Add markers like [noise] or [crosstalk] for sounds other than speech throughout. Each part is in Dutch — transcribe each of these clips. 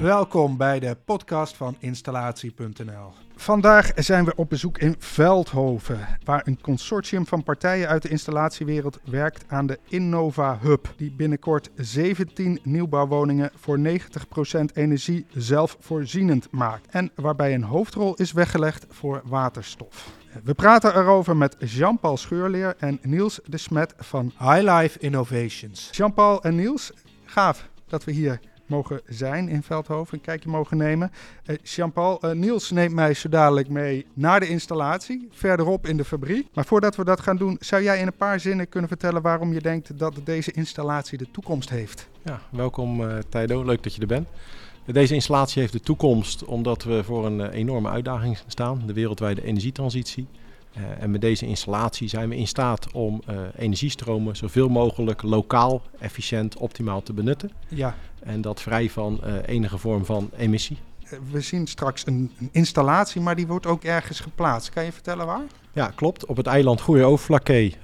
Welkom bij de podcast van installatie.nl. Vandaag zijn we op bezoek in Veldhoven, waar een consortium van partijen uit de installatiewereld werkt aan de Innova Hub, die binnenkort 17 nieuwbouwwoningen voor 90% energie zelfvoorzienend maakt en waarbij een hoofdrol is weggelegd voor waterstof. We praten erover met Jean-Paul Scheurleer en Niels de Smet van Highlife Innovations. Jean-Paul en Niels, gaaf dat we hier mogen zijn in Veldhoven, een kijkje mogen nemen. Uh, Jean-Paul, uh, Niels neemt mij zo dadelijk mee naar de installatie, verderop in de fabriek. Maar voordat we dat gaan doen, zou jij in een paar zinnen kunnen vertellen waarom je denkt dat deze installatie de toekomst heeft? Ja, welkom uh, Tijdo, leuk dat je er bent. Deze installatie heeft de toekomst omdat we voor een enorme uitdaging staan, de wereldwijde energietransitie. Uh, en met deze installatie zijn we in staat om uh, energiestromen zoveel mogelijk lokaal, efficiënt, optimaal te benutten. Ja. En dat vrij van uh, enige vorm van emissie. We zien straks een, een, installatie, maar die wordt ook ergens geplaatst. Kan je vertellen waar? Ja, klopt. Op het eiland Goeie-Overflakkee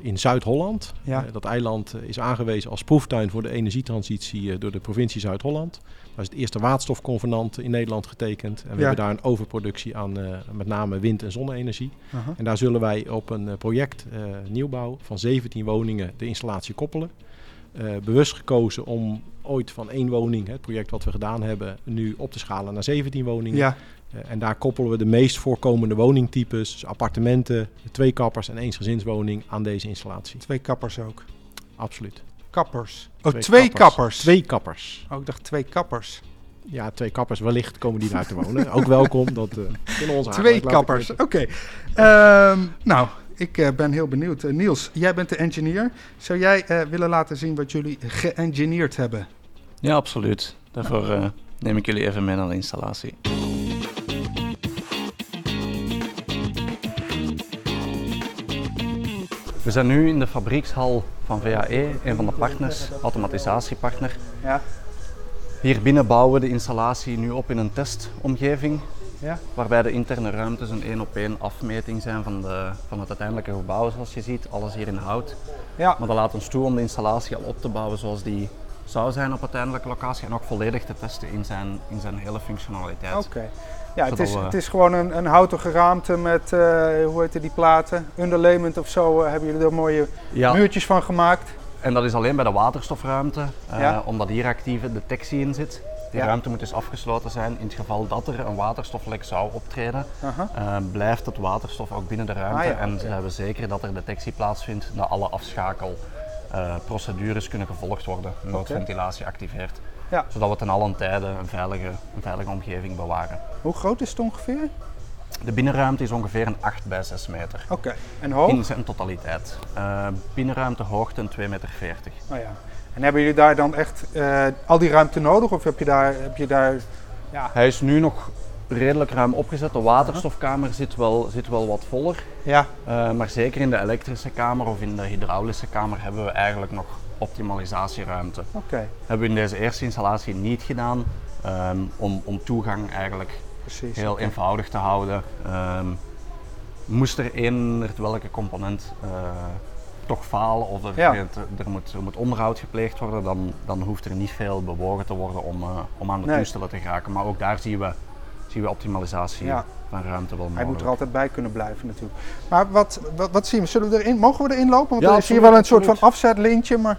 in Zuid-Holland. Ja. dat eiland is aangewezen als proeftuin voor de energietransitie door de provincie Zuid-Holland. Daar is het eerste waterstofconvenant in Nederland getekend. En we Ja. hebben daar een overproductie aan met name wind- en zonne-energie. -huh. En daar zullen wij op een project nieuwbouw van 17 woningen de installatie koppelen. Uh, bewust gekozen om ooit van één woning, het project wat we gedaan hebben, nu op te schalen naar 17 woningen. Ja. Uh, en daar koppelen we de meest voorkomende woningtypes, dus appartementen, twee kappers en eensgezinswoning aan deze installatie. Twee kappers ook. Absoluut. Kappers. Oh, twee, twee kappers. kappers. Twee kappers. Oh, ik dacht twee kappers. Ja, twee kappers. Wellicht komen die daar te wonen. [laughs] Ook welkom. Dat uh, in onze Twee kappers. Oké. Okay. Um, nou, ik uh, ben heel benieuwd. Uh, Niels, jij bent de engineer. Zou jij uh, willen laten zien wat jullie geëngineerd hebben? Ja, absoluut. Daarvoor neem ik jullie even mee naar de installatie. We zijn nu in de fabriekshal van VAE, een van de partners, automatisatiepartner. Ja. Hier binnen bouwen we de installatie nu op in een testomgeving, ja. waarbij de interne ruimtes een één op één afmeting zijn van, de, van het uiteindelijke gebouw zoals je ziet, alles hier in hout. Ja. Maar dat laat ons toe om de installatie al op te bouwen zoals die zou zijn op uiteindelijke locatie en ook volledig te testen in zijn, in zijn hele functionaliteit. Oké. Okay. Ja, het is, we... het is gewoon een, een houten geraamte met, uh, hoe heet die platen, underlayment of zo, uh, hebben jullie er mooie ja. muurtjes van gemaakt. En dat is alleen bij de waterstofruimte, uh, ja. omdat hier actieve detectie in zit. Die Ja. ruimte moet dus afgesloten zijn. In het geval dat er een waterstoflek zou optreden, uh, blijft het waterstof ook binnen de ruimte. Ah, ja, En zijn we zeker dat er detectie plaatsvindt, dat alle afschakelprocedures kunnen gevolgd worden, noodventilatie activeert. Ja. Zodat we ten allen tijde een veilige, een veilige omgeving bewaren. Hoe groot is het ongeveer? De binnenruimte is ongeveer een 8 bij 6 meter. Oké. En hoog? In zijn totaliteit. Uh, binnenruimte hoogte een 2,40 meter. Oh ja. En hebben jullie daar dan echt uh, al die ruimte nodig? Of heb je daar, heb je daar ja. Hij is nu nog redelijk ruim opgezet. De waterstofkamer zit wel, zit wel wat voller. Ja. Uh, maar zeker in de elektrische kamer of in de hydraulische kamer hebben we eigenlijk nog optimalisatieruimte. Oké. Okay. Hebben we in deze eerste installatie niet gedaan um, om, om toegang eigenlijk Precies, heel okay. eenvoudig te houden. Um, moest er één welke component uh, toch falen of er, ja. er, moet, er moet onderhoud gepleegd worden, dan, dan hoeft er niet veel bewogen te worden om, uh, om aan de nee. toestellen te geraken. Maar ook daar zien we, zien we optimalisatie ja. van ruimte wel mogelijk. Hij moet er altijd bij kunnen blijven natuurlijk. Maar wat, wat, wat zien we? Zullen we erin, mogen we erin lopen? Want ja, er is absoluut, hier wel een absoluut. soort van afzetlintje, maar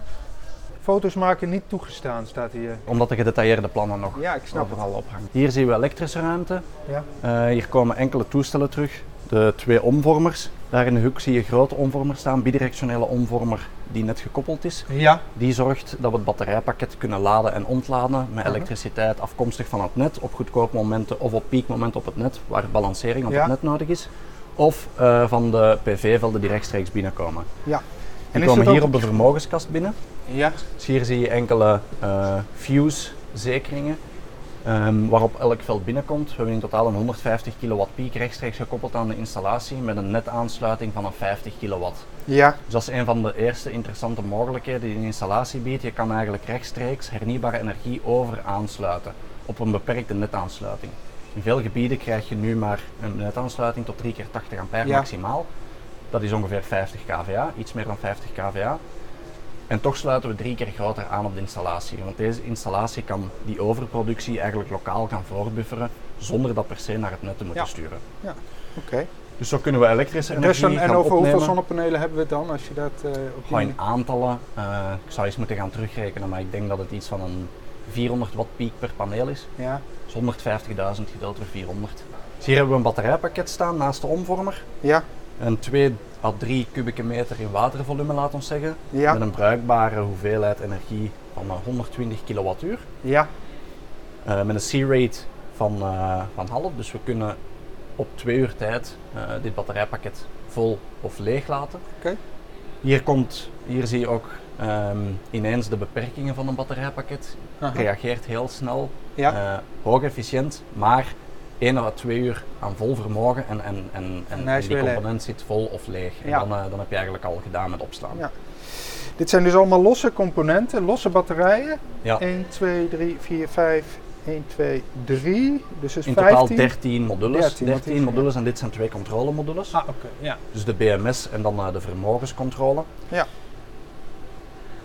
foto's maken niet toegestaan staat hier. Omdat de gedetailleerde plannen nog ja, ik snap overal ophangen. Hier zien we elektrische ruimte. Ja. Uh, hier komen enkele toestellen terug. De twee omvormers. Daar in de hoek zie je grote omvormers staan, bidirectionele omvormer die net gekoppeld is. Ja. Die zorgt dat we het batterijpakket kunnen laden en ontladen met elektriciteit afkomstig van het net op goedkoop momenten of op piekmomenten op het net, waar balancering op ja. het net nodig is. Of uh, van de PV-velden die rechtstreeks binnenkomen. Ja. Die komen hier op de vermogenskast binnen. Ja. Dus hier zie je enkele uh, fuse-zekeringen. Um, waarop elk veld binnenkomt. We hebben in totaal een 150 kW piek rechtstreeks gekoppeld aan de installatie met een netaansluiting van een 50 kW. Ja. Dus dat is een van de eerste interessante mogelijkheden die een installatie biedt. Je kan eigenlijk rechtstreeks hernieuwbare energie over aansluiten op een beperkte netaansluiting. In veel gebieden krijg je nu maar een netaansluiting tot 3 keer 80 ampère Ja. maximaal. Dat is ongeveer 50 kVA, iets meer dan 50 kVA. En toch sluiten we drie keer groter aan op de installatie. Want deze installatie kan die overproductie eigenlijk lokaal gaan voorbufferen zonder dat per se naar het net te moeten Ja. sturen. Oké. Dus zo kunnen we elektrische Dus energie en gaan over hoeveel zonnepanelen hebben we dan als je dat eh, op Gewoon die... in aantallen. eh, ik zou eens moeten gaan terugrekenen, maar ik denk dat het iets van een 400 watt piek per paneel is. Ja. Dus 150.000 gedeeld door 400. Dus hier hebben we een batterijpakket staan naast de omvormer. Ja. Een 2 à 3 kubieke meter in watervolume, laat ons zeggen. Ja. Met een bruikbare hoeveelheid energie van eh, 120 kilowattuur. Ja. Eh, met een C-rate van, eh, van half. Dus we kunnen op twee uur tijd eh, dit batterijpakket vol of leeg laten. Oké. Hier, komt, hier zie je ook ehm, ineens de beperkingen van een batterijpakket. Aha. Reageert heel snel, Ja. eh, hoog efficiënt, maar 1 à 2 uur aan vol vermogen en, en, en, en, die component zit vol of leeg. Ja. En dan, eh, dan heb je eigenlijk al gedaan met opslaan. Ja. Dit zijn dus allemaal losse componenten, losse batterijen. Ja. 1, 2, 3, 4, 5, 1, 2, 3. Dus is In 15. totaal 13 modules. 13, 13, dat is- modules en dit zijn twee controlemodules. Ah, oké. Ja. Dus de BMS en dan eh, de vermogenscontrole. Ja.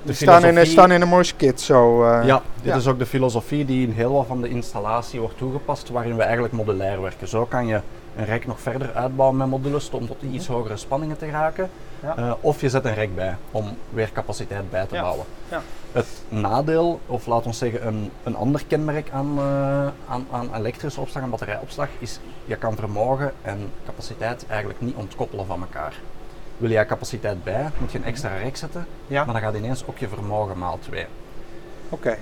De Die staan in, staan in een mooi kit zo. eh. Ja, dit ja. is ook de filosofie die in heel wat van de installatie wordt toegepast, waarin we eigenlijk modulair werken. Zo kan je een rek nog verder uitbouwen met modules om tot iets hogere spanningen te. Mhm. Ja. Eh, of je zet een rek bij om weer capaciteit bij te Ja. bouwen. Ja. Het nadeel, of laat ons zeggen een, een ander kenmerk aan, eh, aan, aan elektrische opslag en batterijopslag, is je kan vermogen en capaciteit eigenlijk niet ontkoppelen van elkaar. Wil jij capaciteit bij, moet je een extra rek zetten, Ja. maar dan gaat ineens ook je vermogen maal 2. Oké.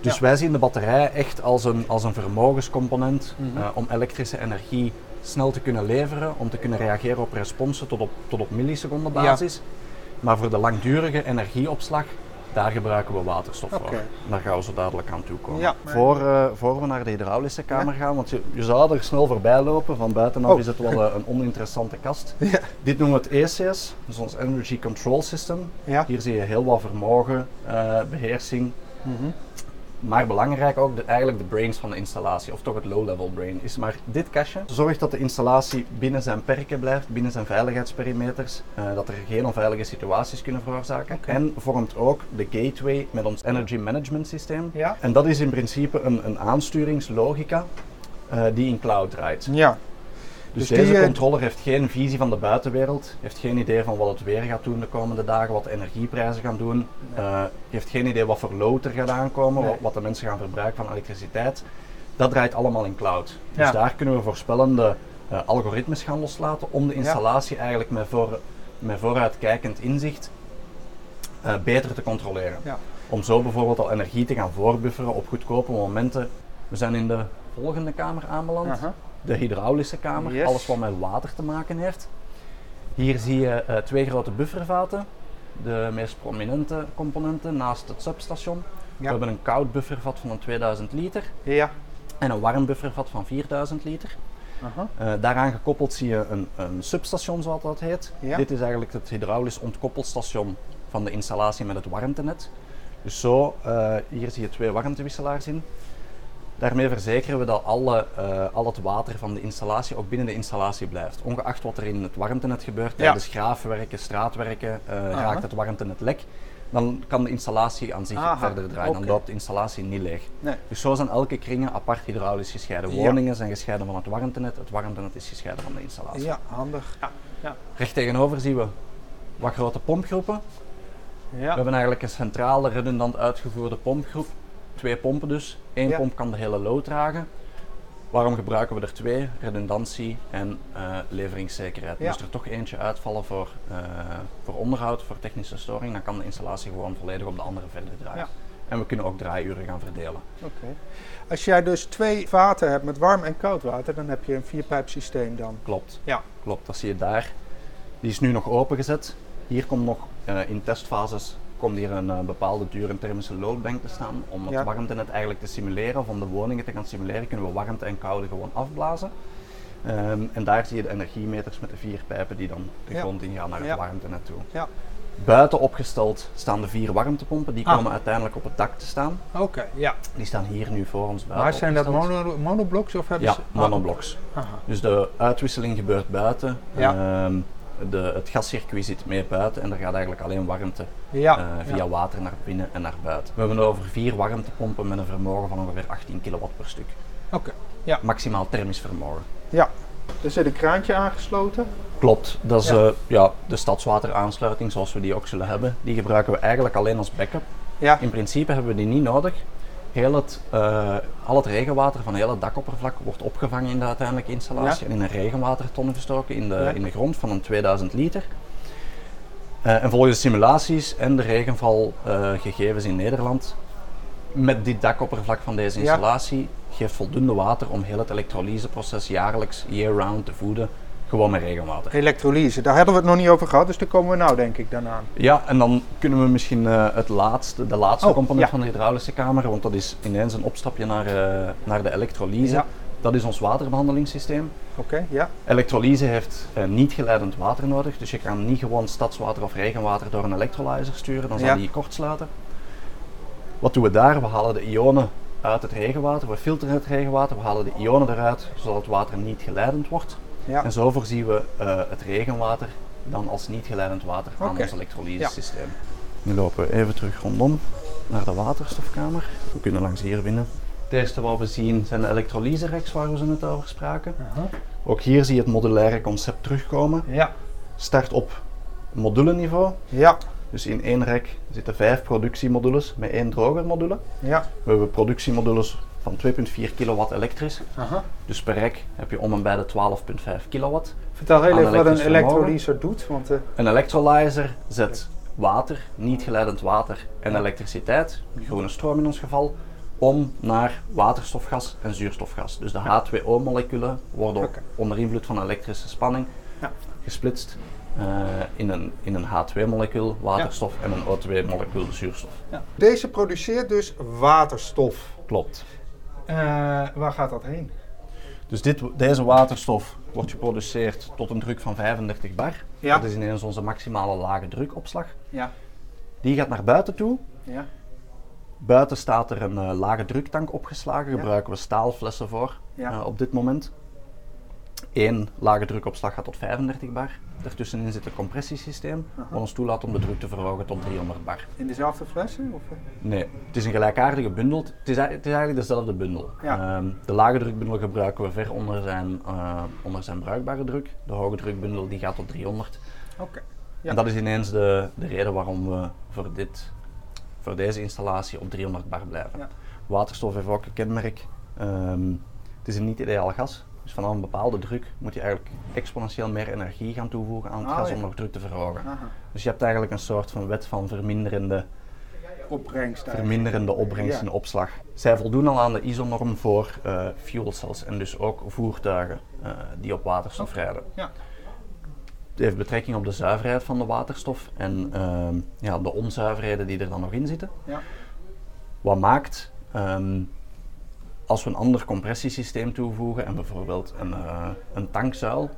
Dus Ja. wij zien de batterij echt als een, als een vermogenscomponent Mhm. eh, om elektrische energie snel te kunnen leveren, om te kunnen reageren op responsen tot op, tot op milliseconden basis. Maar voor de langdurige energieopslag, daar gebruiken we waterstof Oké. voor. Daar gaan we zo dadelijk aan toe komen. Ja. Voor, eh, voor we naar de hydraulische kamer gaan, want je, je zou er snel voorbij lopen, van buitenaf Oh. is het wel eh, een oninteressante kast. [laughs] Ja. Dit noemen we het ECS, dus ons Energy Control System. Ja. Hier zie je heel wat vermogen, eh, beheersing, Mhm. Maar belangrijk ook de, eigenlijk de brains van de installatie, of toch het low-level brain, is maar dit kastje zorgt dat de installatie binnen zijn perken blijft, binnen zijn veiligheidsperimeters, eh, dat er geen onveilige situaties kunnen veroorzaken. En vormt ook de gateway met ons energy management systeem. Ja. En dat is in principe een, een aansturingslogica eh, die in cloud draait. Ja. Dus, Dus deze die, controller heeft geen visie van de buitenwereld, heeft geen idee van wat het weer gaat doen de komende dagen, wat de energieprijzen gaan doen, eh, heeft geen idee wat voor load er gaat aankomen, Nee. wat, wat de mensen gaan verbruiken van elektriciteit. Dat draait allemaal in cloud. Dus Ja. daar kunnen we voorspellende eh, algoritmes gaan loslaten om de installatie eigenlijk met, voor, met vooruitkijkend inzicht eh, beter te controleren. Ja. Om zo bijvoorbeeld al energie te gaan voorbufferen op goedkope momenten. We zijn in de volgende kamer aanbeland. De hydraulische kamer, Yes. alles wat met water te maken heeft. Hier zie je eh, twee grote buffervaten, de meest prominente componenten naast het substation. We Ja. hebben een koud buffervat van een 2000 liter Ja. en een warm buffervat van 4000 liter. Eh, daaraan gekoppeld zie je een, een substation, zoals dat heet. Ja. Dit is eigenlijk het hydraulisch ontkoppelstation van de installatie met het warmtenet. Dus zo, eh, hier zie je twee warmtewisselaars in. Daarmee verzekeren we dat alle, eh, al het water van de installatie ook binnen de installatie blijft. Ongeacht wat er in het warmtenet gebeurt, Ja. tijdens graafwerken, straatwerken, eh, Aha. raakt het warmtenet lek. Dan kan de installatie aan zich Aha, verder draaien. Dan loopt de installatie niet leeg. Nee. Dus zo zijn elke kringen apart hydraulisch gescheiden. Ja. Woningen zijn gescheiden van het warmtenet, het warmtenet is gescheiden van de installatie. Ja, handig. Ja. Ja. Recht tegenover zien we wat grote pompgroepen. We hebben eigenlijk een centrale redundant uitgevoerde pompgroep. Twee pompen dus. Eén Ja. pomp kan de hele load dragen. Waarom gebruiken we er twee? Redundantie en eh, leveringszekerheid. Ja. Moest er toch eentje uitvallen voor, eh, voor onderhoud, voor technische storing, dan kan de installatie gewoon volledig op de andere verder draaien. Ja. En we kunnen ook draaiuren gaan verdelen. Oké. Als jij dus twee vaten hebt met warm en koud water, dan heb je een vierpijpsysteem dan. Klopt. Ja. Klopt, dat zie je daar. Die is nu nog opengezet. Hier komt nog eh, in testfases komt hier een eh, bepaalde dure thermische loadbank te staan om het Ja. warmtenet eigenlijk te simuleren of om de woningen te gaan simuleren kunnen we warmte en koude gewoon afblazen. Ehm, en daar zie je de energiemeters met de vier pijpen die dan de Ja. grond ingaan naar Ja. het warmtenet toe. Ja. Buiten opgesteld staan de vier warmtepompen, die Ah. komen uiteindelijk op het dak te staan. Oké, ja. Die staan hier nu voor ons buiten Maar zijn dat mono, monoblocks of hebben Ja, ze... monoblocks. Ah, aha. Dus de uitwisseling gebeurt buiten. Ja. Ehm, de, het gascircuit zit meer buiten en er gaat eigenlijk alleen warmte Ja. eh, via ja. water naar binnen en naar buiten. We hebben het over vier warmtepompen met een vermogen van ongeveer 18 kilowatt per stuk. Oké. Ja. Maximaal thermisch vermogen. ja. Er zit een kraantje aangesloten. Klopt, dat is Ja. ja. ja, de stadswateraansluiting zoals we die ook zullen hebben. Die gebruiken we eigenlijk alleen als backup. Ja. In principe hebben we die niet nodig. Heel het, eh, al het regenwater van heel het dakoppervlak wordt opgevangen in de uiteindelijke installatie Ja. en in een regenwaterton gestoken in de, Ja. in de grond van een 2000 liter. Eh, en volgens de simulaties en de regenvalgegevens in Nederland, met dit dakoppervlak van deze Ja. installatie, geeft voldoende water om heel het elektrolyseproces jaarlijks, year-round te voeden, gewoon met regenwater. Elektrolyse, daar hadden we het nog niet over gehad, dus daar komen we nou denk ik dan aan. Ja, en dan kunnen we misschien eh, het laatste, de laatste Oh, component ja. van de hydraulische kamer, want dat is ineens een opstapje naar, eh, naar de elektrolyse. Ja. Dat is ons waterbehandelingssysteem. Oké, ja. Elektrolyse heeft eh, niet geleidend water nodig, dus je kan niet gewoon stadswater of regenwater door een elektrolyzer sturen, dan zal Ja. die kortsluiten. Wat doen we daar? We halen de ionen uit het regenwater, we filteren het regenwater, we halen de ionen eruit, zodat het water niet geleidend wordt. Ja. En zo voorzien we eh, het regenwater dan als niet geleidend water aan ons elektrolysesysteem. Nu lopen we even terug rondom naar de waterstofkamer. We kunnen langs hier binnen. Het eerste wat we zien zijn de elektrolysereks waar we ze net over spraken. Aha. Ook hier zie je het modulaire concept terugkomen. Ja. Start op moduleniveau. Ja. Dus in één rek zitten vijf productiemodules met één drogermodule. Ja. We hebben productiemodules van 2,4 kilowatt elektrisch. Aha. Dus per rek heb je om en bij de 12,5 kilowatt. Vertel heel even wat een elektrolyser doet, want eh, Een electrolyzer zet water, niet geleidend water en elektriciteit, groene stroom in ons geval, om naar waterstofgas en zuurstofgas. Dus de H2O-moleculen worden onder invloed van elektrische spanning Ja. gesplitst eh, in een, in een H2-molecuul waterstof en een O2-molecuul zuurstof. deze produceert dus waterstof. Klopt. Eh, waar gaat dat heen? Dus dit, deze waterstof wordt geproduceerd tot een druk van 35 bar. Ja. Dat is ineens onze maximale lage drukopslag. Ja. Die gaat naar buiten toe Ja. Buiten staat er een eh, lage druktank opgeslagen. Ja. Gebruiken we staalflessen voor Ja. eh, op dit moment. Eén lage drukopslag gaat tot 35 bar. Daartussenin zit een compressiesysteem Aha. wat ons toelaat om de druk te verhogen tot 300 bar. In dezelfde flessen? Of, eh? Nee, het is een gelijkaardige bundel. Het is, het is eigenlijk dezelfde bundel. Ja. Ehm, de lage drukbundel gebruiken we ver onder zijn, eh, onder zijn bruikbare druk. De hoge drukbundel die gaat tot 300. Oké. Ja. En dat is ineens de, de reden waarom we voor, dit, voor deze installatie op 300 bar blijven. Ja. Waterstof heeft ook een kenmerk. Ehm, het is een niet-ideaal gas. Dus vanaf een bepaalde druk moet je eigenlijk exponentieel meer energie gaan toevoegen aan het Ah, gas ja. om nog druk te verhogen. Aha. Dus je hebt eigenlijk een soort van wet van verminderende, Opbrengst. verminderende opbrengst Ja. opslag. Zij voldoen al aan de ISO-norm voor eh fuel cells en dus ook voertuigen eh, die op waterstof Oké. rijden. Ja. Het heeft betrekking op de zuiverheid van de waterstof en ehm, ja, de onzuiverheden die er dan nog in zitten. Ja. Wat maakt, ehm, als we een ander compressiesysteem toevoegen en bijvoorbeeld een, eh, een tankzuil,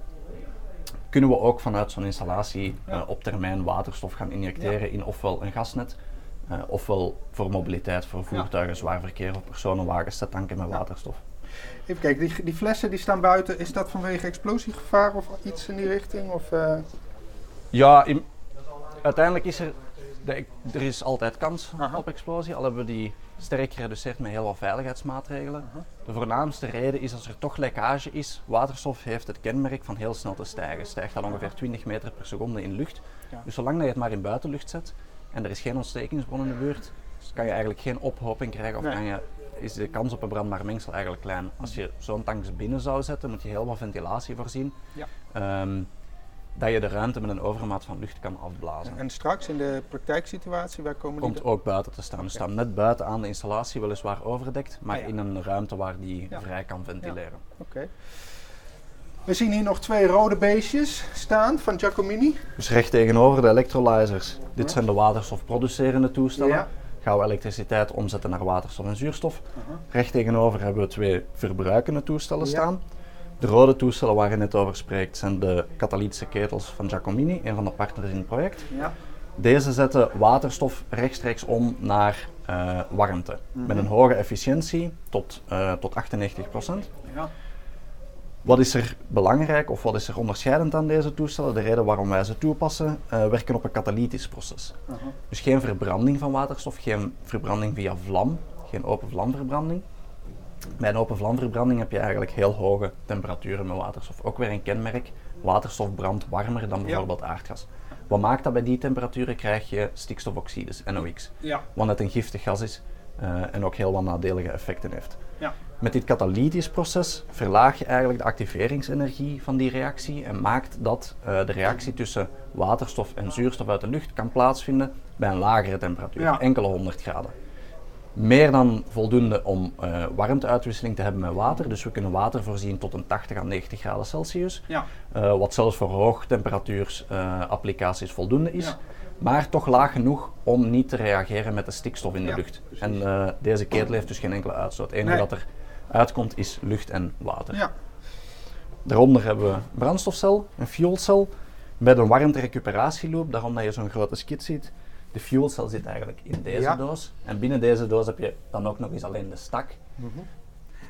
kunnen we ook vanuit zo'n installatie eh, op termijn waterstof gaan injecteren in ofwel een gasnet, eh, ofwel voor mobiliteit, voor voertuigen, zwaar verkeer of personenwagens te tanken met Ja. waterstof. Even kijken, die, die flessen die staan buiten. Is dat vanwege explosiegevaar of iets in die richting? Of, Ja, in- uiteindelijk is er, de, er is altijd kans Aha. op explosie, al hebben we die sterk gereduceerd met heel wat veiligheidsmaatregelen. De voornaamste reden is als er toch lekkage is. Waterstof heeft het kenmerk van heel snel te stijgen. Stijgt al ongeveer 20 meter per seconde in lucht. Ja. Dus zolang dat je het maar in buitenlucht zet en er is geen ontstekingsbron in de buurt, dus kan je eigenlijk geen ophoping krijgen of Nee. kan je, is de kans op een brandbaar mengsel eigenlijk klein. Als je zo'n tank binnen zou zetten, moet je heel wat ventilatie voorzien. Ja. Ehm, dat je de ruimte met een overmaat van lucht kan afblazen. en straks in de praktijksituatie, waar komen die Komt ook buiten te staan. We staan net buiten aan de installatie, weliswaar overdekt, maar Ah, ja. in een ruimte waar die Ja. vrij kan ventileren. Oké. We zien hier nog twee rode beestjes staan van Giacomini. Dus recht tegenover de electrolyzers. Dit zijn de waterstofproducerende toestellen. Gaan we elektriciteit omzetten naar waterstof en zuurstof. Recht tegenover hebben we twee verbruikende toestellen Ja. staan. De rode toestellen waar je net over spreekt zijn de katalytische ketels van Giacomini, een van de partners in het project. Ja. Deze zetten waterstof rechtstreeks om naar eh, warmte. Mhm. Met een hoge efficiëntie tot, eh tot 98%. ja. Wat is er belangrijk of wat is er onderscheidend aan deze toestellen? De reden waarom wij ze toepassen, uh, werken op een katalytisch proces. Dus geen verbranding van waterstof, geen verbranding via vlam, geen open vlamverbranding. Bij een open vlamverbranding heb je eigenlijk heel hoge temperaturen met waterstof. Ook weer een kenmerk, waterstof brandt warmer dan bijvoorbeeld aardgas. Wat maakt dat bij die temperaturen krijg je stikstofoxides, NOx. Ja. Wat net een giftig gas is uh, en ook heel wat nadelige effecten heeft. Ja. Met dit katalytisch proces verlaag je eigenlijk de activeringsenergie van die reactie en maakt dat uh, de reactie tussen waterstof en zuurstof uit de lucht kan plaatsvinden bij een lagere temperatuur, ja. enkele honderd graden meer dan voldoende om uh, warmteuitwisseling te hebben met water. Dus we kunnen water voorzien tot een 80 à 90 graden Celsius. Ja. Uh, wat zelfs voor hoogtemperatuursapplicaties uh, voldoende is. Ja. Maar toch laag genoeg om niet te reageren met de stikstof in de ja, lucht. Precies. En deze ketel heeft dus geen enkele uitstoot. Het enige nee. dat er uitkomt is lucht en water. Ja. Daaronder hebben we een brandstofcel, een fuelcel, met een warmterecuperatieloop. Daarom dat je zo'n grote skit ziet. De fuelcel zit eigenlijk in deze doos. En binnen deze doos heb je dan ook nog eens alleen de stak. Mm -hmm.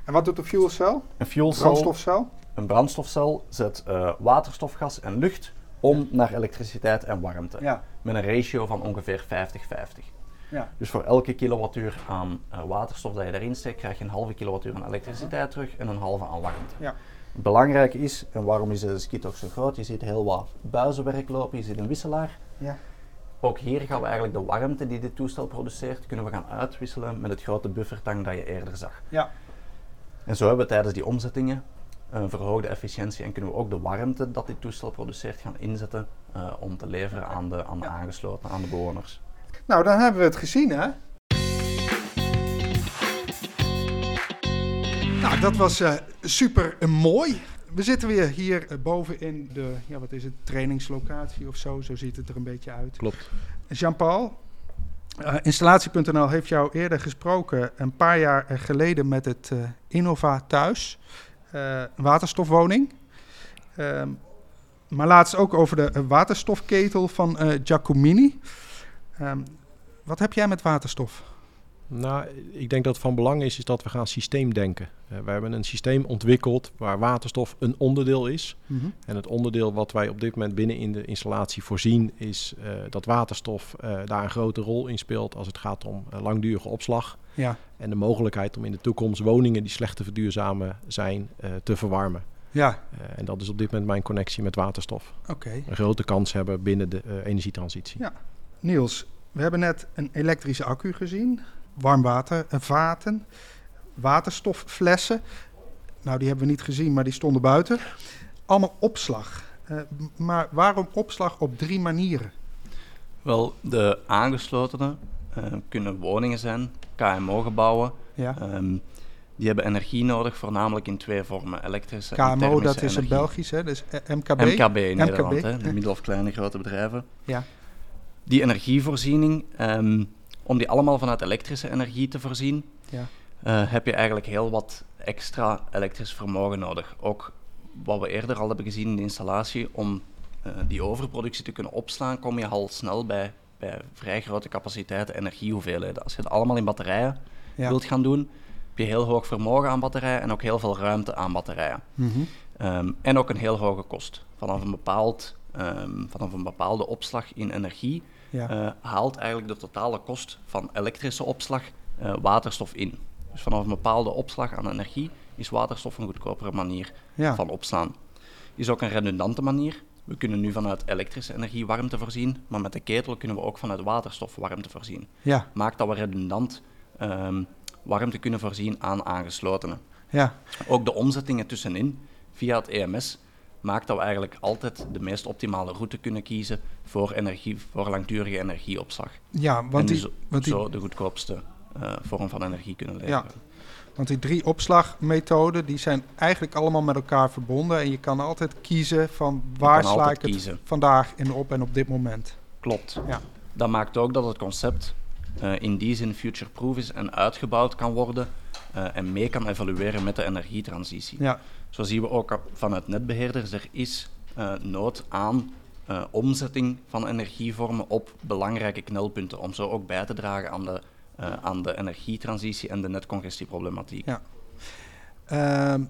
En wat doet de fuelcel? Een fuelcel. Brandstofcel? Een brandstofcel zet uh, waterstof, gas en lucht om ja. naar elektriciteit en warmte. Ja. Met een ratio van ongeveer 50-50. Ja. Dus voor elke kilowattuur aan uh, waterstof dat je erin steekt, krijg je een halve kilowattuur aan elektriciteit terug en een halve aan warmte. Ja. Belangrijk is, en waarom is de skit ook zo groot, je ziet heel wat buizenwerk lopen, je ziet een wisselaar. Ja. Ook hier gaan we eigenlijk de warmte die dit toestel produceert, kunnen we gaan uitwisselen met het grote buffertank dat je eerder zag. Ja. En zo hebben we tijdens die omzettingen een verhoogde efficiëntie en kunnen we ook de warmte dat dit toestel produceert gaan inzetten uh, om te leveren aan de, aan de aangesloten, aan de bewoners. Nou, dan hebben we het gezien hè. Nou, dat was uh, super mooi we zitten weer hier eh, boven in de, ja, wat is het, trainingslocatie of zo. Zo ziet het er een beetje uit. Klopt. Jean-Paul, uh, Installatie.nl heeft jou eerder gesproken, een paar jaar geleden, met het uh, Innova Thuis, uh, waterstofwoning. Ehm, maar laatst ook over de waterstofketel van Giacomini. Um, wat heb jij met waterstof? Nou, ik denk dat het van belang is, is dat we gaan systeemdenken. Uh, we hebben een systeem ontwikkeld waar waterstof een onderdeel is. Mm -hmm. En het onderdeel wat wij op dit moment binnen in de installatie voorzien, is uh, dat waterstof uh, daar een grote rol in speelt als het gaat om langdurige opslag. Ja. En de mogelijkheid om in de toekomst woningen die slecht te verduurzamen zijn, te verwarmen. Ja. en dat is op dit moment mijn connectie met waterstof. Okay. Een grote kans hebben binnen de energietransitie. Ja. Niels, we hebben net een elektrische accu gezien warm water, vaten, waterstofflessen. Nou, die hebben we niet gezien, maar die stonden buiten. Allemaal opslag. Uh, maar waarom opslag op drie manieren? Wel, de aangeslotenen uh, kunnen woningen zijn, KMO-gebouwen. Ja. Um, die hebben energie nodig, voornamelijk in twee vormen. Elektrische KMO, dat is een Belgisch, hè? Dus MKB? MKB in Nederland, MKB. Hè? de middel- of kleine grote bedrijven. Ja. Die energievoorziening um, om die allemaal vanuit elektrische energie te voorzien, ja. uh, heb je eigenlijk heel wat extra elektrisch vermogen nodig. Ook wat we eerder al hebben gezien in de installatie, om uh, die overproductie te kunnen opslaan, kom je al snel bij, bij vrij grote capaciteiten energiehoeveelheden. Als je het allemaal in batterijen ja. wilt gaan doen, heb je heel hoog vermogen aan batterijen en ook heel veel ruimte aan batterijen. Mm -hmm. um, en ook een heel hoge kost. Vanaf een, bepaald, um, vanaf een bepaalde opslag in energie ja. uh, haalt eigenlijk de totale kost van elektrische opslag uh, waterstof in. Dus vanaf een bepaalde opslag aan energie is waterstof een goedkopere manier ja. van opslaan. Is ook een redundante manier. We kunnen nu vanuit elektrische energie warmte voorzien, maar met de ketel kunnen we ook vanuit waterstof warmte voorzien. Ja. Maakt dat we redundant um, warmte kunnen voorzien aan aangeslotenen. Ja. Ook de omzettingen tussenin via het EMS maakt dat we eigenlijk altijd de meest optimale route kunnen kiezen voor, energie, voor langdurige energieopslag. Ja, want die, dus want die, zo de goedkoopste uh, vorm van energie kunnen leveren. Ja, want die drie opslagmethoden die zijn eigenlijk allemaal met elkaar verbonden. En je kan altijd kiezen van waar sla ik het vandaag in op en op dit moment. Klopt. Ja. Dat maakt ook dat het concept uh, in die zin future-proof is en uitgebouwd kan worden uh, en mee kan evalueren met de energietransitie. Ja. Zo zien we ook vanuit netbeheerders, er is uh, nood aan uh, omzetting van energievormen op belangrijke knelpunten, om zo ook bij te dragen aan de, aan de energietransitie en de netcongestieproblematiek. Ja. Uh,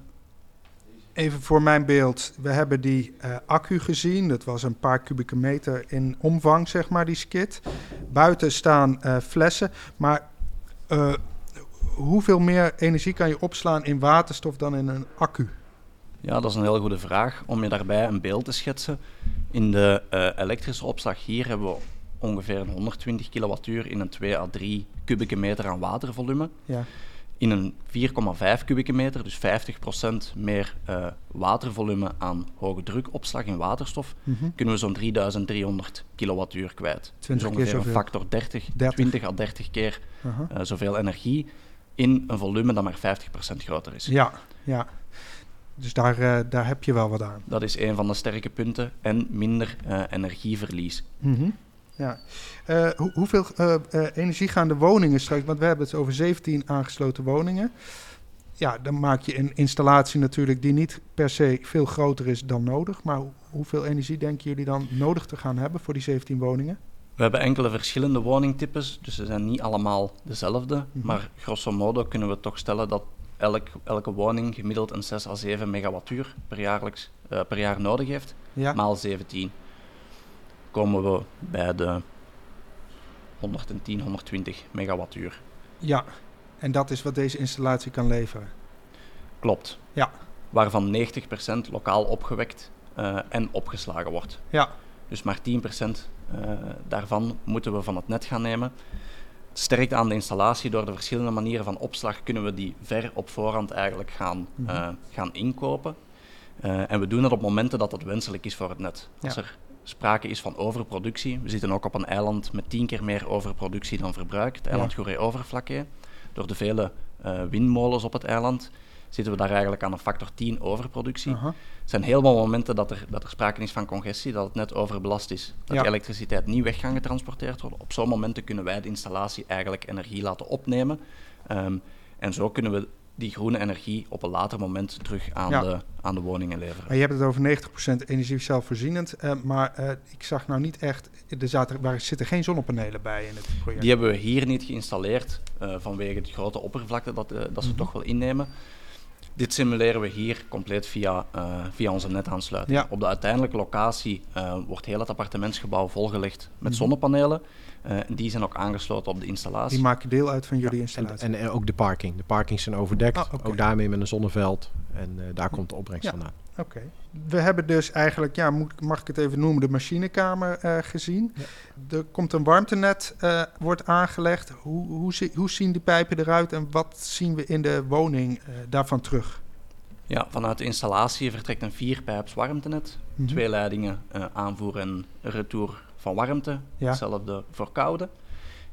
Even voor mijn beeld, we hebben die accu gezien. Dat was een paar kubieke meter in omvang, zeg maar, die skit. Buiten staan flessen, maar hoeveel meer energie kan je opslaan in waterstof dan in een accu? Ja, dat is een heel goede vraag. Om je daarbij een beeld te schetsen. In de elektrische opslag hier hebben we ongeveer 120 kilowattuur in een 2 à 3 kubieke meter aan watervolume. Ja in een 4,5 kubieke meter, dus 50% meer uh, watervolume aan hoge drukopslag in waterstof, mm -hmm. kunnen we zo'n 3300 kilowattuur kwijt. 20 dus ongeveer een factor 30, 30, 20 à 30 keer uh -huh. uh, zoveel energie in een volume dat maar 50% groter is. Ja, ja. Dus daar, uh, daar heb je wel wat aan. Dat is een van de sterke punten. En minder uh, energieverlies. Mm -hmm. Ja. Uh, hoe, hoeveel energie gaan de woningen straks? Want we hebben het over 17 aangesloten woningen. Ja, dan maak je een installatie natuurlijk die niet per se veel groter is dan nodig. Maar hoeveel energie denken jullie dan nodig te gaan hebben voor die 17 woningen? We hebben enkele verschillende woningtypes, dus ze zijn niet allemaal dezelfde. Mm -hmm. Maar grosso modo kunnen we toch stellen dat elk, elke woning gemiddeld een 6 à 7 megawattuur per, jaarlijks, per jaar nodig heeft, ja. maal 17 komen we bij de 110, 120 megawattuur. Ja, en dat is wat deze installatie kan leveren. Klopt. Ja. Waarvan 90% lokaal opgewekt uh, en opgeslagen wordt. Ja. Dus maar 10% uh, daarvan moeten we van het net gaan nemen. Sterkt aan de installatie, door de verschillende manieren van opslag kunnen we die ver op voorhand eigenlijk gaan, mm -hmm. uh, gaan inkopen. en we doen dat op momenten dat het wenselijk is voor het net. Als ja. er sprake is van overproductie. We zitten ook op een eiland met tien keer meer overproductie dan verbruik, het eiland ja. Goeree-Overflakkee. Door de vele uh, windmolens op het eiland zitten we daar eigenlijk aan een factor 10 overproductie. Uh -huh. Er zijn heel veel momenten dat er, dat er sprake is van congestie, dat het net overbelast is, dat ja. de elektriciteit niet weg kan getransporteerd worden. Op zo'n momenten kunnen wij de installatie eigenlijk energie laten opnemen. Um, en zo kunnen we die groene energie op een later moment terug aan, ja. de, aan de woningen leveren. Maar je hebt het over 90% energie zelfvoorzienend, uh, maar uh, ik zag nou niet echt, er, zaten, waar zitten geen zonnepanelen bij in het project? Die hebben we hier niet geïnstalleerd uh, vanwege de grote oppervlakte dat, dat ze mm -hmm. toch wel innemen. Dit simuleren we hier compleet via, via onze netaansluiting. Ja. Op de uiteindelijke locatie wordt heel het appartementsgebouw volgelegd met -hmm. zonnepanelen. Uh, die zijn ook aangesloten op de installatie. Die maken deel uit van jullie ja, installatie. En, en, ook de parking. De parkings zijn overdekt. Okay. Ook daarmee met een zonneveld. En uh, daar komt de opbrengst ja. vandaan. Oké. Okay. We hebben dus eigenlijk, ja, moet, mag ik het even noemen, de machinekamer uh, gezien. Ja. Er komt een warmtenet, wordt aangelegd. Hoe, hoe, zie, hoe, zien die pijpen eruit en wat zien we in de woning daarvan terug? Ja, vanuit de installatie vertrekt een vierpijps warmtenet. Mm -hmm. Twee leidingen aanvoer en retour van warmte, ja. hetzelfde voor koude.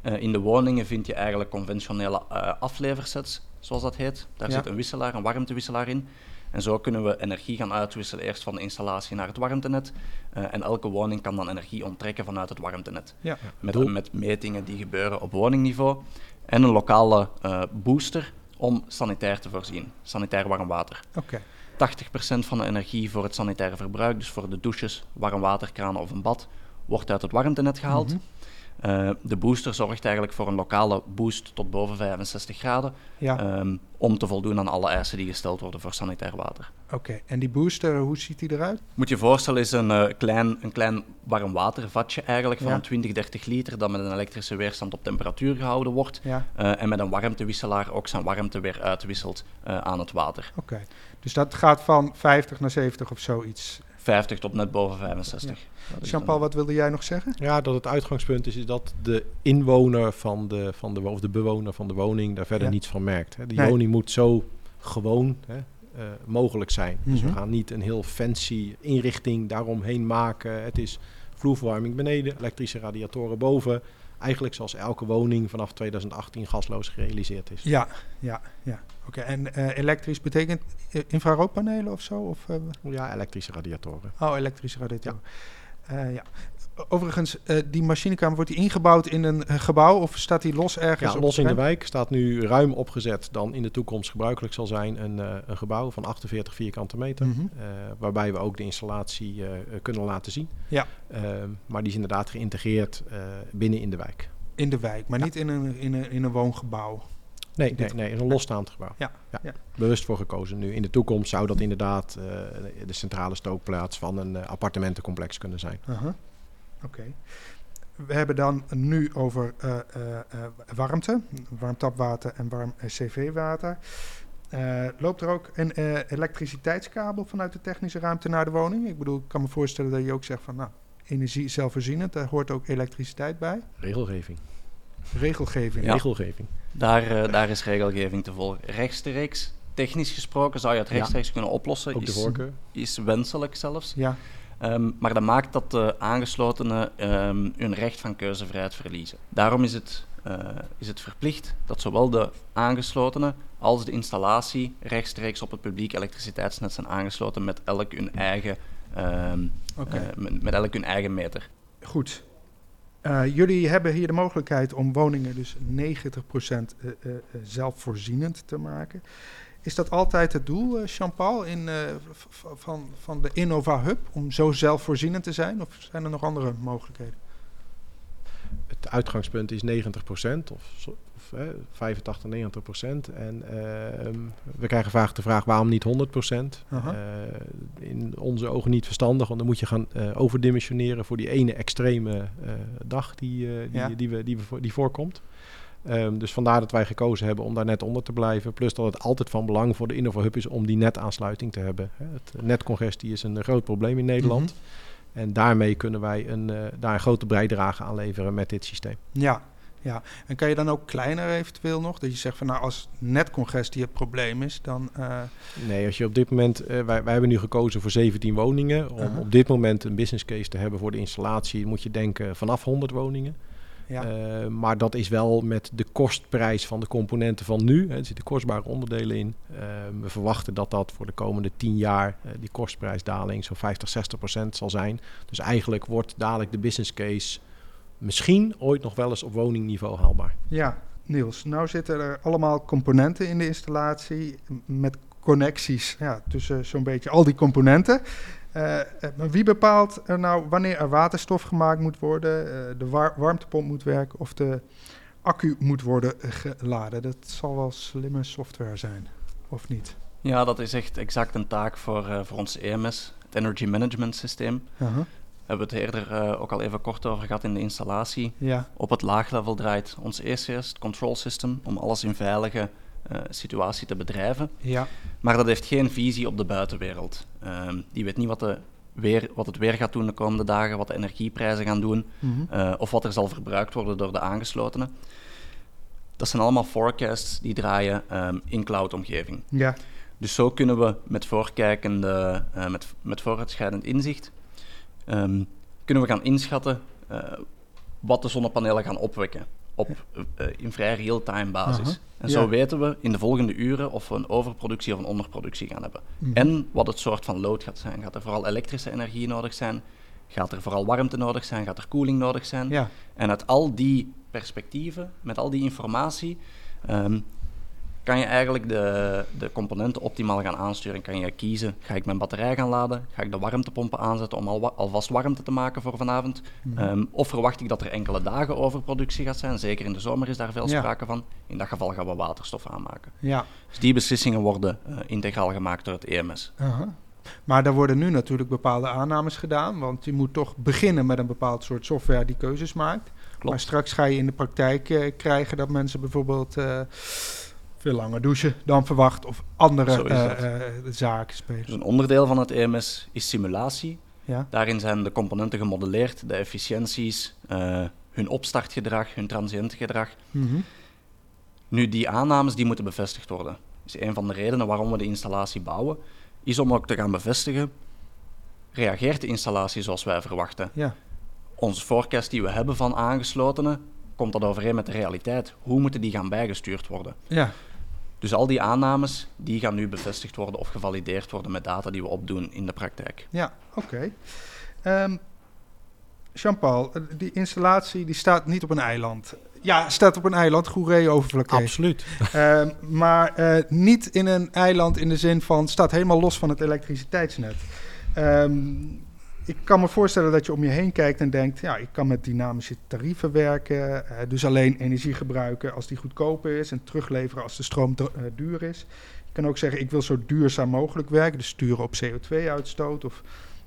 Uh, in de woningen vind je eigenlijk conventionele uh, afleversets, zoals dat heet. Daar ja. zit een wisselaar, een warmtewisselaar in. En zo kunnen we energie gaan uitwisselen, eerst van de installatie naar het warmtenet. Uh, en elke woning kan dan energie onttrekken vanuit het warmtenet. Ja. Met, met metingen die gebeuren op woningniveau. En een lokale booster om sanitair te voorzien, sanitair warm water. Okay. 80% van de energie voor het sanitaire verbruik, dus voor de douches, warmwaterkranen of een bad, wordt uit het warmtenet gehaald. Mm -hmm. uh, de booster zorgt eigenlijk voor een lokale boost tot boven 65 graden. Ja. Um, om te voldoen aan alle eisen die gesteld worden voor sanitair water. Oké, okay. en die booster, hoe ziet die eruit? Moet je voorstellen, is een, uh, klein, een klein warmwatervatje eigenlijk van ja. 20, 30 liter dat met een elektrische weerstand op temperatuur gehouden wordt. Ja. Uh, en met een warmtewisselaar ook zijn warmte weer uitwisselt uh, aan het water. Oké, okay. dus dat gaat van 50 naar 70 of zoiets? 50 tot net boven 65. Ja. Jean-Paul, wat wilde jij nog zeggen? Ja, dat het uitgangspunt is, is dat de inwoner van de, van de, of de bewoner van de woning daar verder ja. niets van merkt. Hè. De nee. woning moet zo gewoon hè, uh, mogelijk zijn. Dus we gaan niet een heel fancy inrichting daaromheen maken. Het is vloerverwarming beneden, elektrische radiatoren boven. Eigenlijk zoals elke woning vanaf 2018 gasloos gerealiseerd is. Ja, ja, ja. Oké, okay, en uh, elektrisch betekent infraroodpanelen of zo? Of, uh... Ja, elektrische radiatoren. Oh, elektrische radiatoren. Ja. Uh, ja. Overigens, die machinekamer, wordt die ingebouwd in een gebouw of staat die los ergens? Ja, los in de wijk. Staat nu ruim opgezet dan in de toekomst gebruikelijk zal zijn een, een gebouw van 48 vierkante meter. Mm -hmm. waarbij we ook de installatie kunnen laten zien. Ja. maar die is inderdaad geïntegreerd binnen in de wijk. In de wijk, maar ja. niet in een, in, een, in een woongebouw. Nee, nee, nee, een losstaand gebouw. Ja, ja. Bewust voor gekozen nu. In de toekomst zou dat inderdaad uh, de centrale stookplaats van een uh, appartementencomplex kunnen zijn. Uh -huh. Oké. We hebben dan nu over uh, warmte, warm tapwater en warm cv-water. loopt er ook een elektriciteitskabel vanuit de technische ruimte naar de woning? Ik bedoel, ik kan me voorstellen dat je ook zegt van, nou, energie zelfvoorzienend, daar hoort ook elektriciteit bij. Regelgeving. Regelgeving. Ja. Regelgeving. Daar, uh, daar is regelgeving te volgen. Rechtstreeks, technisch gesproken, zou je het rechtstreeks ja. kunnen oplossen. Ook de is, voorkeur. Is wenselijk zelfs. Ja. Um, maar dat maakt dat de aangeslotenen um, hun recht van keuzevrijheid verliezen. Daarom is het, uh, is het verplicht dat zowel de aangeslotenen als de installatie rechtstreeks op het publiek elektriciteitsnet zijn aangesloten met elk hun eigen, um, okay. uh, met, met elk hun eigen meter. Goed, uh, jullie hebben hier de mogelijkheid om woningen dus 90% uh, uh, zelfvoorzienend te maken. Is dat altijd het doel, uh, Jean-Paul, in, van, van de Innova Hub, om zo zelfvoorzienend te zijn? Of zijn er nog andere mogelijkheden? Het uitgangspunt is 90% of, of 85, 90%. En we krijgen vaak de vraag waarom niet 100%? -huh. in onze ogen niet verstandig, want dan moet je gaan overdimensioneren voor die ene extreme dag die, die, ja. die, we, die, we, die voorkomt. Um, dus vandaar dat wij gekozen hebben om daar net onder te blijven. Plus dat het altijd van belang voor de Innova Hub is om die netaansluiting te hebben. Het netcongestie is een groot probleem in Nederland. Mm -hmm. En daarmee kunnen wij een, uh, daar een grote bijdrage aan leveren met dit systeem. Ja, ja, en kan je dan ook kleiner eventueel nog? Dat je zegt van nou, als netcongestie het probleem is, dan. Uh... Nee, als je op dit moment. Uh, wij, wij hebben nu gekozen voor 17 woningen. Om uh -huh. op dit moment een business case te hebben voor de installatie, moet je denken vanaf 100 woningen. Ja. Uh, maar dat is wel met de kostprijs van de componenten van nu. Hè, er zitten kostbare onderdelen in. Uh, we verwachten dat dat voor de komende 10 jaar uh, die kostprijsdaling zo'n 50, 60 procent zal zijn. Dus eigenlijk wordt dadelijk de business case misschien ooit nog wel eens op woningniveau haalbaar. Ja, Niels, nou zitten er allemaal componenten in de installatie met connecties ja, tussen zo'n beetje al die componenten. Uh, wie bepaalt er nou wanneer er waterstof gemaakt moet worden, uh, de war warmtepomp moet werken of de accu moet worden geladen? Dat zal wel slimme software zijn, of niet? Ja, dat is echt exact een taak voor, uh, voor ons EMS, het Energy Management Systeem. -huh. Hebben we het eerder ook al even kort over gehad in de installatie. Ja. Op het laaglevel draait ons ECS, het Control System, om alles in veilige uh, situatie te bedrijven. Ja. Maar dat heeft geen visie op de buitenwereld. Uh, die weet niet wat, de weer, wat het weer gaat doen de komende dagen, wat de energieprijzen gaan doen, mm -hmm. uh, of wat er zal verbruikt worden door de aangeslotenen. Dat zijn allemaal forecasts die draaien um, in cloud-omgeving. Ja. Dus zo kunnen we met voorkijkende, uh, met, met vooruitschrijdend inzicht, um, kunnen we gaan inschatten wat de zonnepanelen gaan opwekken op, uh, in vrij real-time basis. En zo weten we in de volgende uren of we een overproductie of een onderproductie gaan hebben. Mm -hmm. En wat het soort van load gaat zijn. Gaat er vooral elektrische energie nodig zijn? Gaat er vooral warmte nodig zijn? Gaat er koeling nodig zijn? Ja. En uit al die perspectieven, met al die informatie, um, kan je eigenlijk de, de componenten optimaal gaan aansturen. Kan je kiezen, ga ik mijn batterij gaan laden? Ga ik de warmtepompen aanzetten om al, alvast warmte te maken voor vanavond? Mm -hmm. um, of verwacht ik dat er enkele dagen overproductie gaat zijn? Zeker in de zomer is daar veel ja. sprake van. In dat geval gaan we waterstof aanmaken. Ja. Dus die beslissingen worden uh, integraal gemaakt door het EMS. Uh -huh. Maar daar worden nu natuurlijk bepaalde aannames gedaan, want je moet toch beginnen met een bepaald soort software die keuzes maakt. Klopt. Maar straks ga je in de praktijk uh, krijgen dat mensen bijvoorbeeld uh, veel langer douchen dan verwacht of andere uh, zaken spelen. Dus een onderdeel van het EMS is simulatie. Ja. Daarin zijn de componenten gemodelleerd, de efficiënties, uh, hun opstartgedrag, hun transiëntgedrag. Mm -hmm. Nu, die aannames die moeten bevestigd worden. Dat is een van de redenen waarom we de installatie bouwen, is om ook te gaan bevestigen, reageert de installatie zoals wij verwachten? Ja. Onze forecast die we hebben van aangeslotenen, komt dat overeen met de realiteit? Hoe moeten die gaan bijgestuurd worden? Ja. Dus al die aannames die gaan nu bevestigd worden of gevalideerd worden met data die we opdoen in de praktijk. Ja, oké. Okay. Um, Jean-Paul, die installatie die staat niet op een eiland. Ja, staat op een eiland, Goeree overvlakke. Absoluut. Um, maar uh, niet in een eiland in de zin van staat helemaal los van het elektriciteitsnet. Um, ik kan me voorstellen dat je om je heen kijkt en denkt, ja, ik kan met dynamische tarieven werken, uh, dus alleen energie gebruiken als die goedkoper is en terugleveren als de stroom uh, duur is. Je kan ook zeggen, ik wil zo duurzaam mogelijk werken, dus sturen op CO2-uitstoot of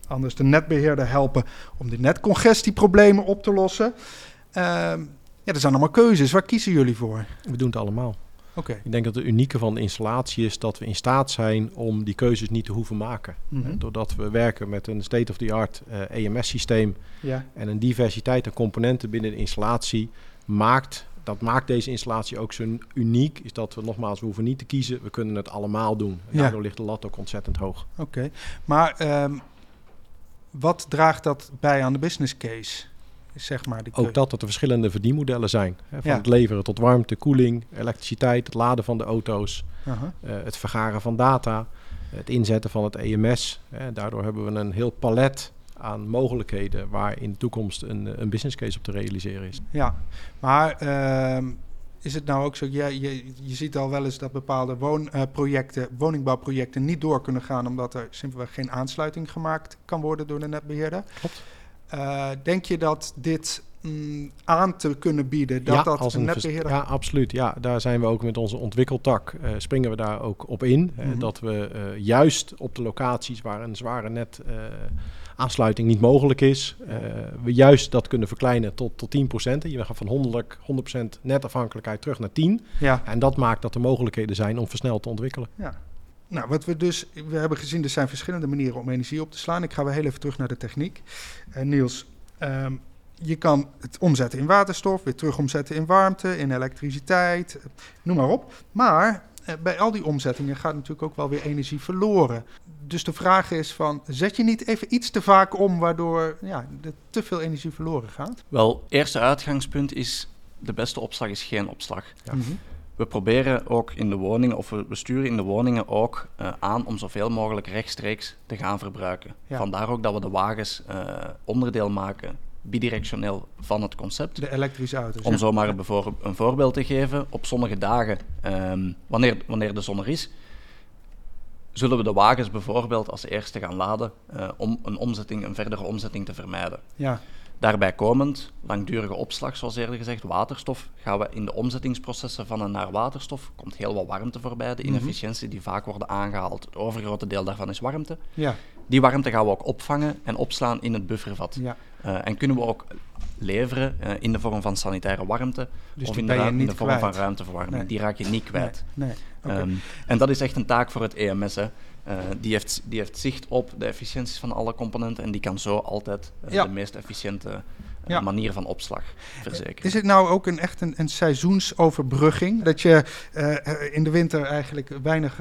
anders de netbeheerder helpen om de netcongestieproblemen op te lossen. Uh, ja, er zijn allemaal keuzes. Waar kiezen jullie voor? We doen het allemaal. Ik denk dat het unieke van de installatie is dat we in staat zijn om die keuzes niet te hoeven maken. Mhm. Doordat we werken met een state-of-the-art uh, eh, EMS-systeem ja. en een diversiteit aan componenten binnen de installatie maakt dat maakt deze installatie ook zo uniek. Is dat we nogmaals, we hoeven niet te kiezen. We kunnen het allemaal doen. En daardoor ligt de lat ook ontzettend hoog. Oké, maar um, wat draagt dat bij aan de business case? Zeg maar. Ook dat dat er verschillende verdienmodellen zijn. Hè, van het leveren tot warmte, koeling, elektriciteit, het laden van de auto's, uh het vergaren van data, het inzetten van het EMS. Hè. Daardoor hebben we een heel palet aan mogelijkheden waar in de toekomst een, een business case op te realiseren is. Ja, maar uh, is het nou ook zo, je, je, je ziet al wel eens dat bepaalde woonprojecten, woningbouwprojecten niet door kunnen gaan omdat er simpelweg geen aansluiting gemaakt kan worden door de netbeheerder. Klopt. Uh, denk je dat dit mm, aan te kunnen bieden, dat ja, dat als een netbeheerder... Ja, absoluut. Ja, daar zijn we ook met onze ontwikkeltak, uh, springen we daar ook op in. Mm -hmm. dat we juist op de locaties waar een zware net aansluiting niet mogelijk is, we juist dat kunnen verkleinen tot, tot 10%. Je gaat van 100%, 100% netafhankelijkheid terug naar 10. Ja. En dat maakt dat er mogelijkheden zijn om versneld te ontwikkelen. Ja. Nou, wat we dus, we hebben gezien, er zijn verschillende manieren om energie op te slaan. Ik ga weer heel even terug naar de techniek. Uh, Niels, um, je kan het omzetten in waterstof, weer terug omzetten in warmte, in elektriciteit, noem maar op. Maar uh, bij al die omzettingen gaat natuurlijk ook wel weer energie verloren. Dus de vraag is van, zet je niet even iets te vaak om waardoor ja, er te veel energie verloren gaat? Wel, eerste uitgangspunt is, de beste opslag is geen opslag. Ja. Mm -hmm. We proberen ook in de woningen, of we sturen in de woningen ook uh, aan om zoveel mogelijk rechtstreeks te gaan verbruiken. Ja. Vandaar ook dat we de wagens uh, onderdeel maken, bidirectioneel van het concept. De elektrische auto's. Om ja. zo maar een voorbeeld te geven, op zonnige dagen, um, wanneer, wanneer de zon er is, zullen we de wagens bijvoorbeeld als eerste gaan laden uh, om een, omzetting, een verdere omzetting te vermijden. Ja. Daarbij komend, langdurige opslag, zoals eerder gezegd, waterstof, gaan we in de omzettingsprocessen van en naar waterstof, komt heel wat warmte voorbij, de mhm. inefficiëntie die vaak worden aangehaald, het overgrote deel daarvan is warmte. Ja. Die warmte gaan we ook opvangen en opslaan in het buffervat. Ja. Uh, en kunnen we ook leveren uh, in de vorm van sanitaire warmte dus of in de, in de, vorm kwijt. van ruimteverwarming. Nee. Die raak je niet kwijt. Nee. nee. Okay. Um, en dat is echt een taak voor het EMS. Hè. Uh, die, heeft, die heeft zicht op de efficiënties van alle componenten en die kan zo altijd uh, ja. de meest efficiënte uh, ja. manier van opslag verzekeren. Is het nou ook een, echt een, een seizoensoverbrugging? Dat je in de winter eigenlijk weinig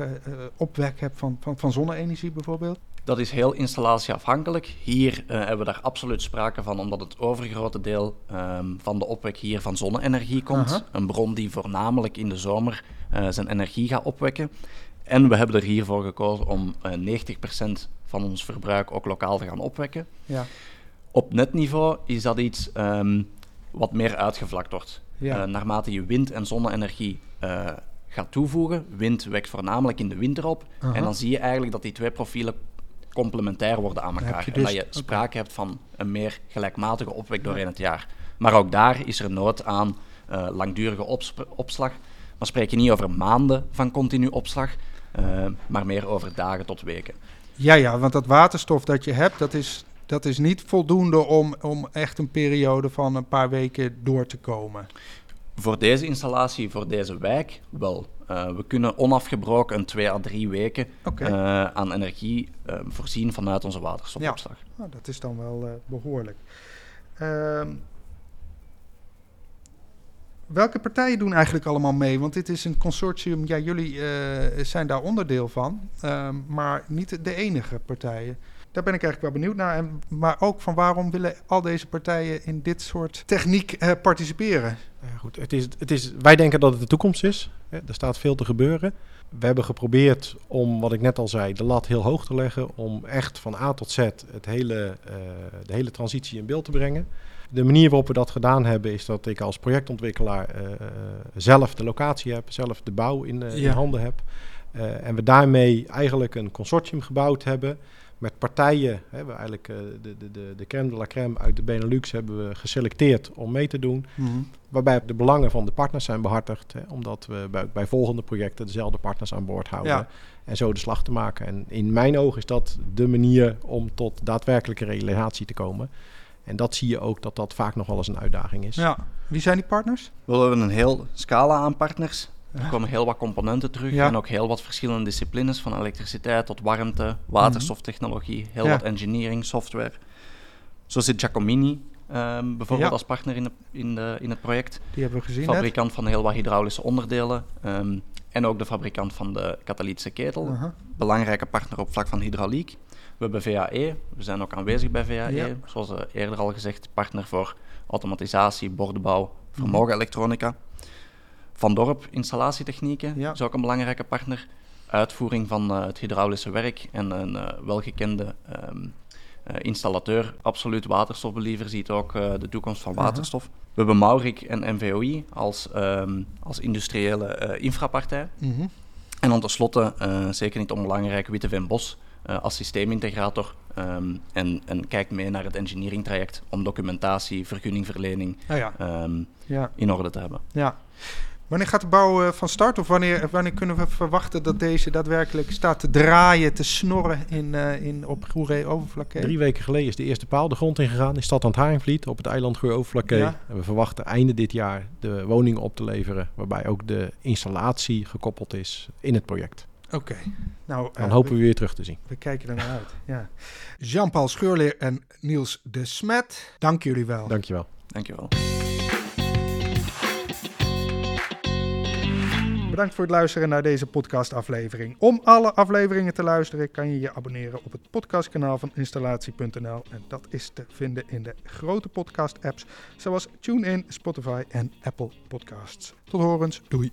opwek hebt van, van, van zonne-energie bijvoorbeeld? Dat is heel installatieafhankelijk. Hier hebben we daar absoluut sprake van, omdat het overgrote deel um, van de opwek hier van zonne-energie komt. -huh. Een bron die voornamelijk in de zomer zijn energie gaat opwekken. En we hebben er hiervoor gekozen om uh, 90% van ons verbruik ook lokaal te gaan opwekken. Ja. Op netniveau is dat iets um, wat meer uitgevlakt wordt. Ja. Uh, naarmate je wind- en zonne-energie uh, gaat toevoegen, wind wekt voornamelijk in de winter op. Uh -huh. En dan zie je eigenlijk dat die twee profielen complementair worden aan elkaar. Dus, en dat je sprake okay. hebt van een meer gelijkmatige opwek doorheen het jaar. Maar ook daar is er nood aan langdurige opslag. Maar spreek je niet over maanden van continu opslag, maar meer over dagen tot weken. Ja, ja, want dat waterstof dat je hebt, dat is, dat is niet voldoende om, om echt een periode van een paar weken door te komen. Voor deze installatie, voor deze wijk, wel. Uh, we kunnen onafgebroken een twee à drie weken okay. uh, aan energie uh, voorzien vanuit onze waterstofopslag. Ja, nou, dat is dan wel behoorlijk. Ehm, Welke partijen doen eigenlijk allemaal mee? Want dit is een consortium, ja, jullie uh, zijn daar onderdeel van, uh, maar niet de enige partijen. Daar ben ik eigenlijk wel benieuwd naar. En, maar ook van waarom willen al deze partijen in dit soort techniek uh, participeren? Ja, goed, het is, het is, wij denken dat het de toekomst is. Er staat veel te gebeuren. We hebben geprobeerd om, wat ik net al zei, de lat heel hoog te leggen. Om echt van A tot Z het hele, uh, de hele transitie in beeld te brengen. De manier waarop we dat gedaan hebben is dat ik als projectontwikkelaar uh, zelf de locatie heb, zelf de bouw in, uh, ja. in handen heb. en we daarmee eigenlijk een consortium gebouwd hebben met partijen, hebben we eigenlijk de, de, de, de crème de la crème uit de Benelux hebben we geselecteerd om mee te doen. Mm Waarbij de belangen van de partners zijn behartigd, hè, omdat we bij, bij volgende projecten dezelfde partners aan boord houden. Ja. En zo de slag te maken. En in mijn ogen is dat de manier om tot daadwerkelijke realisatie te komen. En dat zie je ook dat dat vaak nog wel eens een uitdaging is. Ja. Wie zijn die partners? We hebben een heel scala aan partners. Er komen heel wat componenten terug Ja. en ook heel wat verschillende disciplines, van elektriciteit tot warmte, waterstoftechnologie, heel Ja. wat engineering, software. Zo zit Giacomini ehm, bijvoorbeeld Ja. als partner in, de, in, de, in het project. Die hebben we gezien net. Fabrikant van heel wat hydraulische onderdelen ehm, en ook de fabrikant van de katalytische ketel. Aha. Belangrijke partner op vlak van hydrauliek. We hebben VAE, we zijn ook aanwezig bij VAE, Ja. zoals eh, eerder al gezegd, partner voor automatisatie, bordenbouw, vermogenelektronica. Van Dorp Installatietechnieken Ja. is ook een belangrijke partner. Uitvoering van eh, het hydraulische werk en een eh, welgekende ehm, eh, installateur. Absoluut waterstofbeliever ziet ook de toekomst van waterstof. We hebben Maurik en MVOI als, ehm, als industriële infrapartij. Mhm. En dan tenslotte, zeker niet onbelangrijk, Witte Bos eh, als systeemintegrator. ehm, en, en kijkt mee naar het engineering traject om documentatie, vergunningverlening Nou ja. ehm, ja. in orde te hebben. Ja. Wanneer gaat de bouw eh, van start of wanneer, wanneer kunnen we verwachten dat deze daadwerkelijk staat te draaien, te snorren in, eh, in, op Goeree Overflakkee? Drie weken geleden is de eerste paal de grond ingegaan in stad aan het Haringvliet op het eiland. Ja. En we verwachten einde dit jaar de woningen op te leveren, waarbij ook de installatie gekoppeld is in het project. Oké. Nou, Dan eh, hopen we weer terug te zien. we kijken er naar uit. [laughs] Ja. Jean-Paul Scheurleer en Niels de Smet, dank jullie wel. Dankjewel. Dankjewel. Bedankt voor het luisteren naar deze podcastaflevering. Om alle afleveringen te luisteren kan je je abonneren op het podcastkanaal van installatie.nl. En dat is te vinden in de grote podcast-apps zoals TuneIn, Spotify en Apple Podcasts. Tot horens, doei.